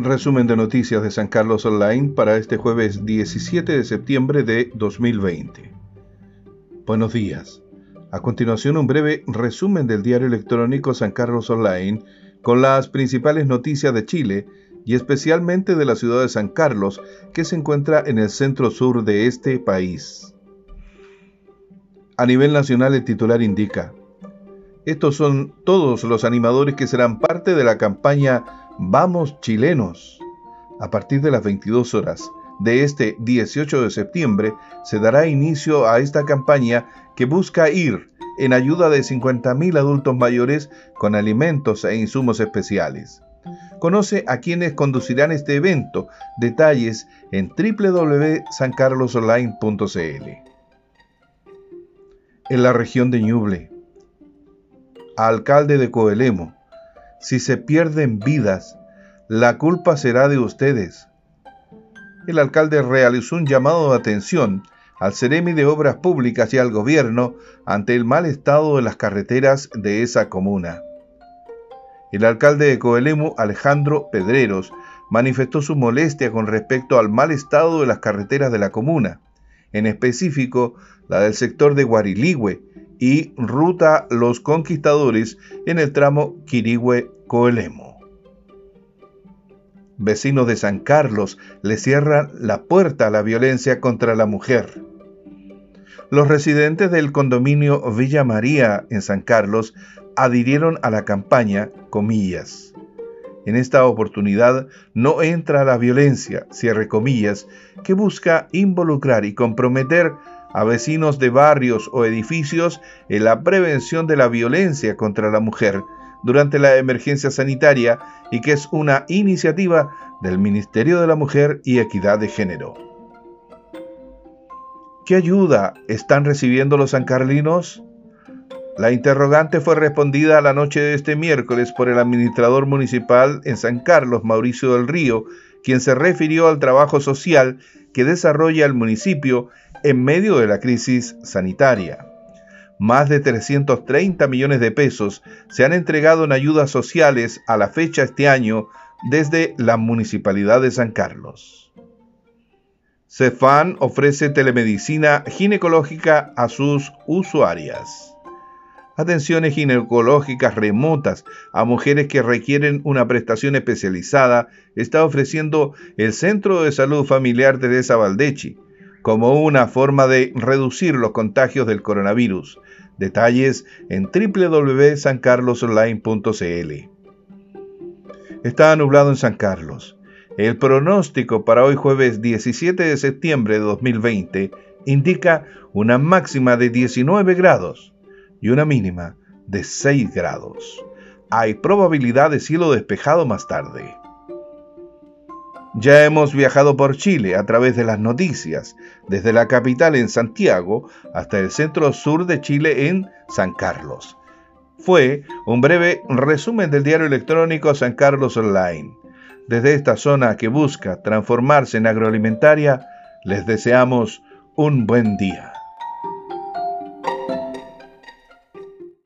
Resumen de noticias de San Carlos Online para este jueves 17 de septiembre de 2020. Buenos días. A continuación un breve resumen del diario electrónico San Carlos Online con las principales noticias de Chile y especialmente de la ciudad de San Carlos que se encuentra en el centro sur de este país. A nivel nacional el titular indica, estos son todos los animadores que serán parte de la campaña Vamos chilenos. A partir de las 22 horas de este 18 de septiembre se dará inicio a esta campaña que busca ir en ayuda de 50.000 adultos mayores con alimentos e insumos especiales. Conoce a quienes conducirán este evento. Detalles en www.sancarlosonline.cl. En la región de Ñuble, alcalde de Coelemo, si se pierden vidas, la culpa será de ustedes. El alcalde realizó un llamado de atención al Ceremi de Obras Públicas y al gobierno ante el mal estado de las carreteras de esa comuna. El alcalde de Coelemu, Alejandro Pedreros, manifestó su molestia con respecto al mal estado de las carreteras de la comuna, en específico la del sector de Guariligüe, y Ruta Los Conquistadores en el tramo Quirigüe-Coelemo. Vecinos de San Carlos le cierran la puerta a la violencia contra la mujer. Los residentes del condominio Villa María en San Carlos adhirieron a la campaña, comillas. En esta oportunidad no entra la violencia, cierre comillas, que busca involucrar y comprometer a vecinos de barrios o edificios en la prevención de la violencia contra la mujer durante la emergencia sanitaria y que es una iniciativa del Ministerio de la Mujer y Equidad de Género. ¿Qué ayuda están recibiendo los sancarlinos? La interrogante fue respondida la noche de este miércoles por el administrador municipal en San Carlos, Mauricio del Río, quien se refirió al trabajo social que desarrolla el municipio en medio de la crisis sanitaria. Más de 330 millones de pesos se han entregado en ayudas sociales a la fecha este año desde la Municipalidad de San Carlos. Cefan ofrece telemedicina ginecológica a sus usuarias. Atenciones ginecológicas remotas a mujeres que requieren una prestación especializada está ofreciendo el Centro de Salud Familiar Teresa Valdechi como una forma de reducir los contagios del coronavirus. Detalles en www.sancarlosonline.cl. Está nublado en San Carlos. El pronóstico para hoy jueves 17 de septiembre de 2020 indica una máxima de 19 grados y una mínima de 6 grados. Hay probabilidad de cielo despejado más tarde. Ya hemos viajado por Chile a través de las noticias, desde la capital en Santiago hasta el centro sur de Chile en San Carlos. Fue un breve resumen del diario electrónico San Carlos Online. Desde esta zona que busca transformarse en agroalimentaria, les deseamos un buen día.